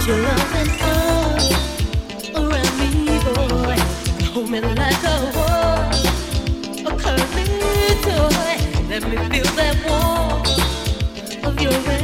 Your loving arms around me, boy. Hold me like a a toy. Let me feel that warmth of your.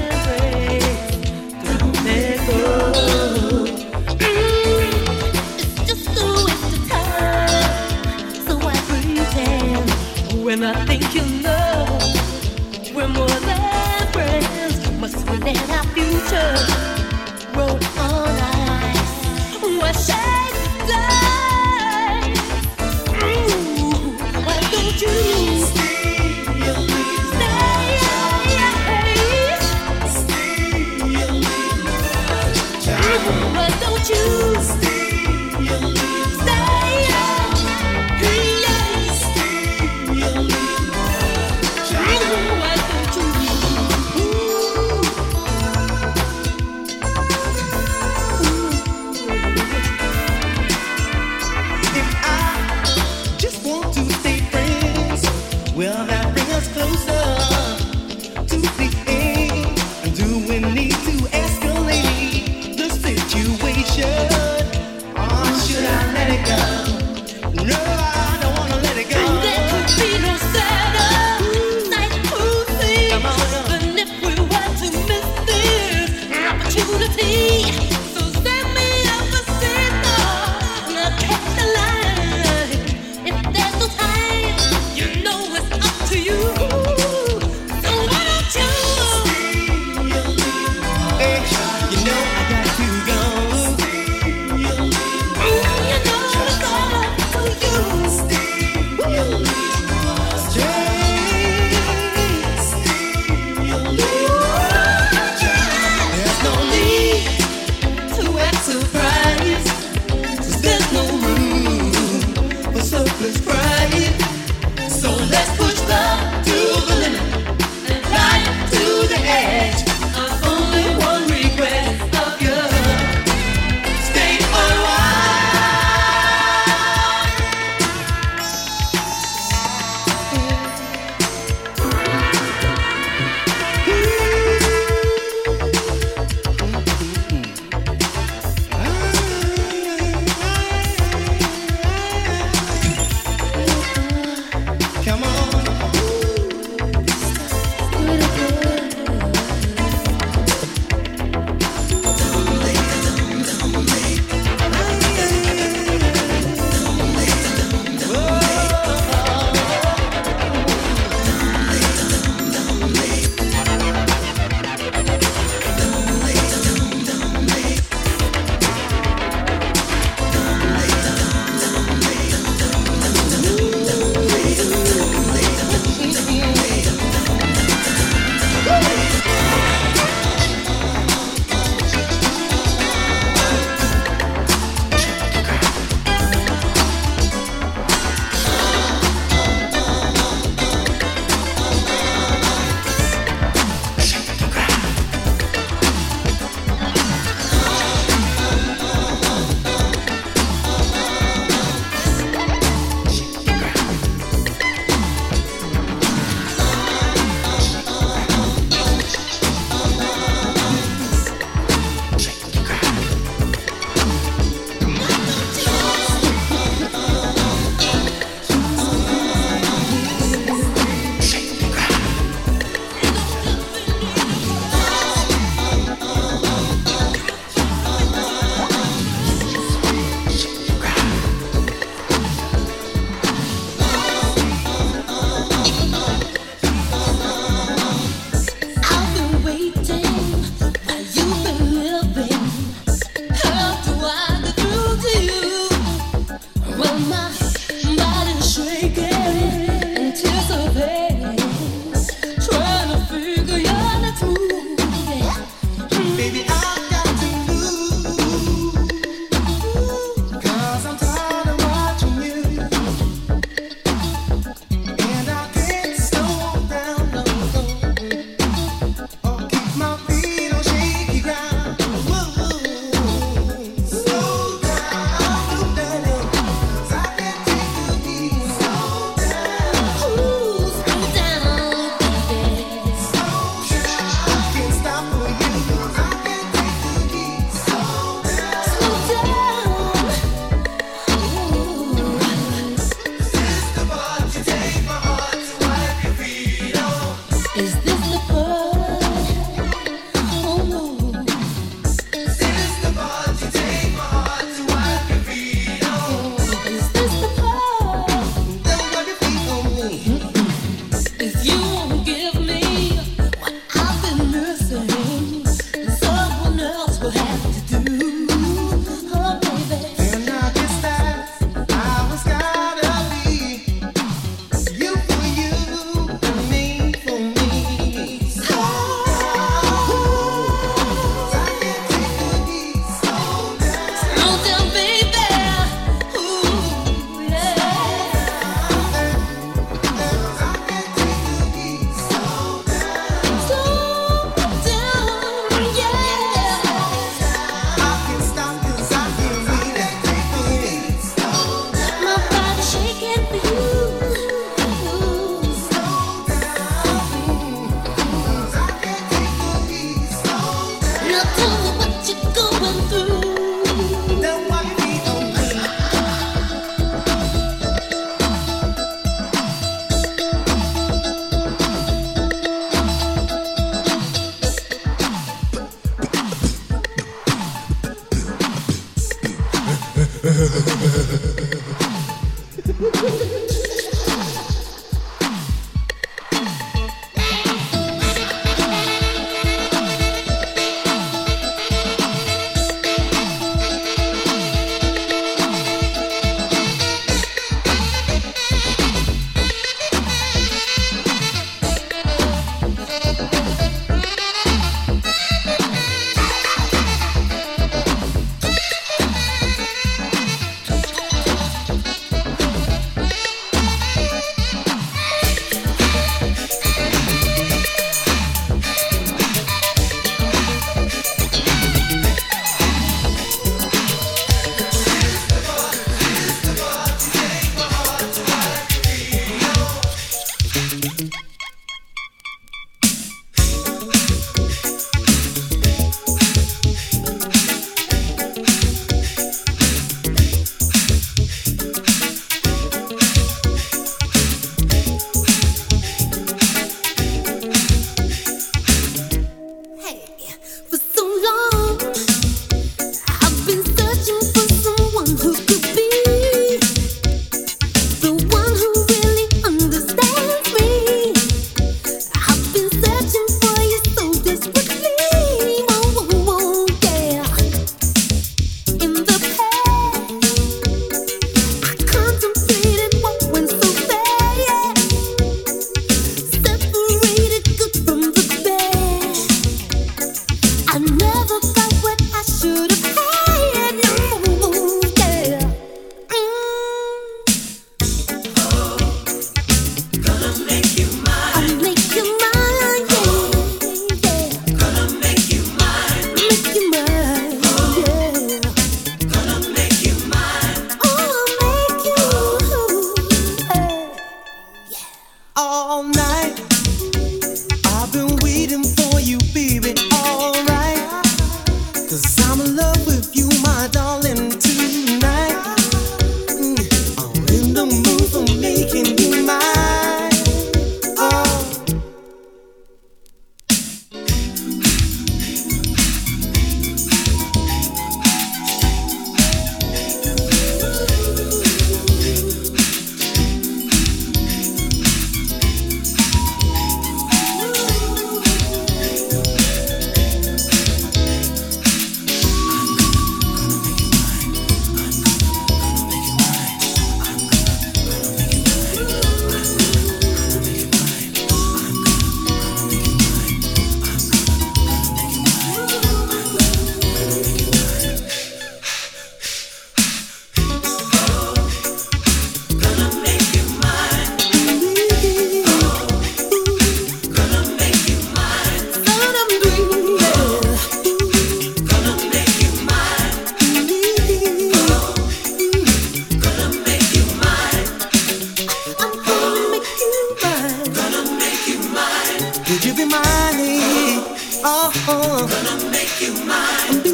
you mine.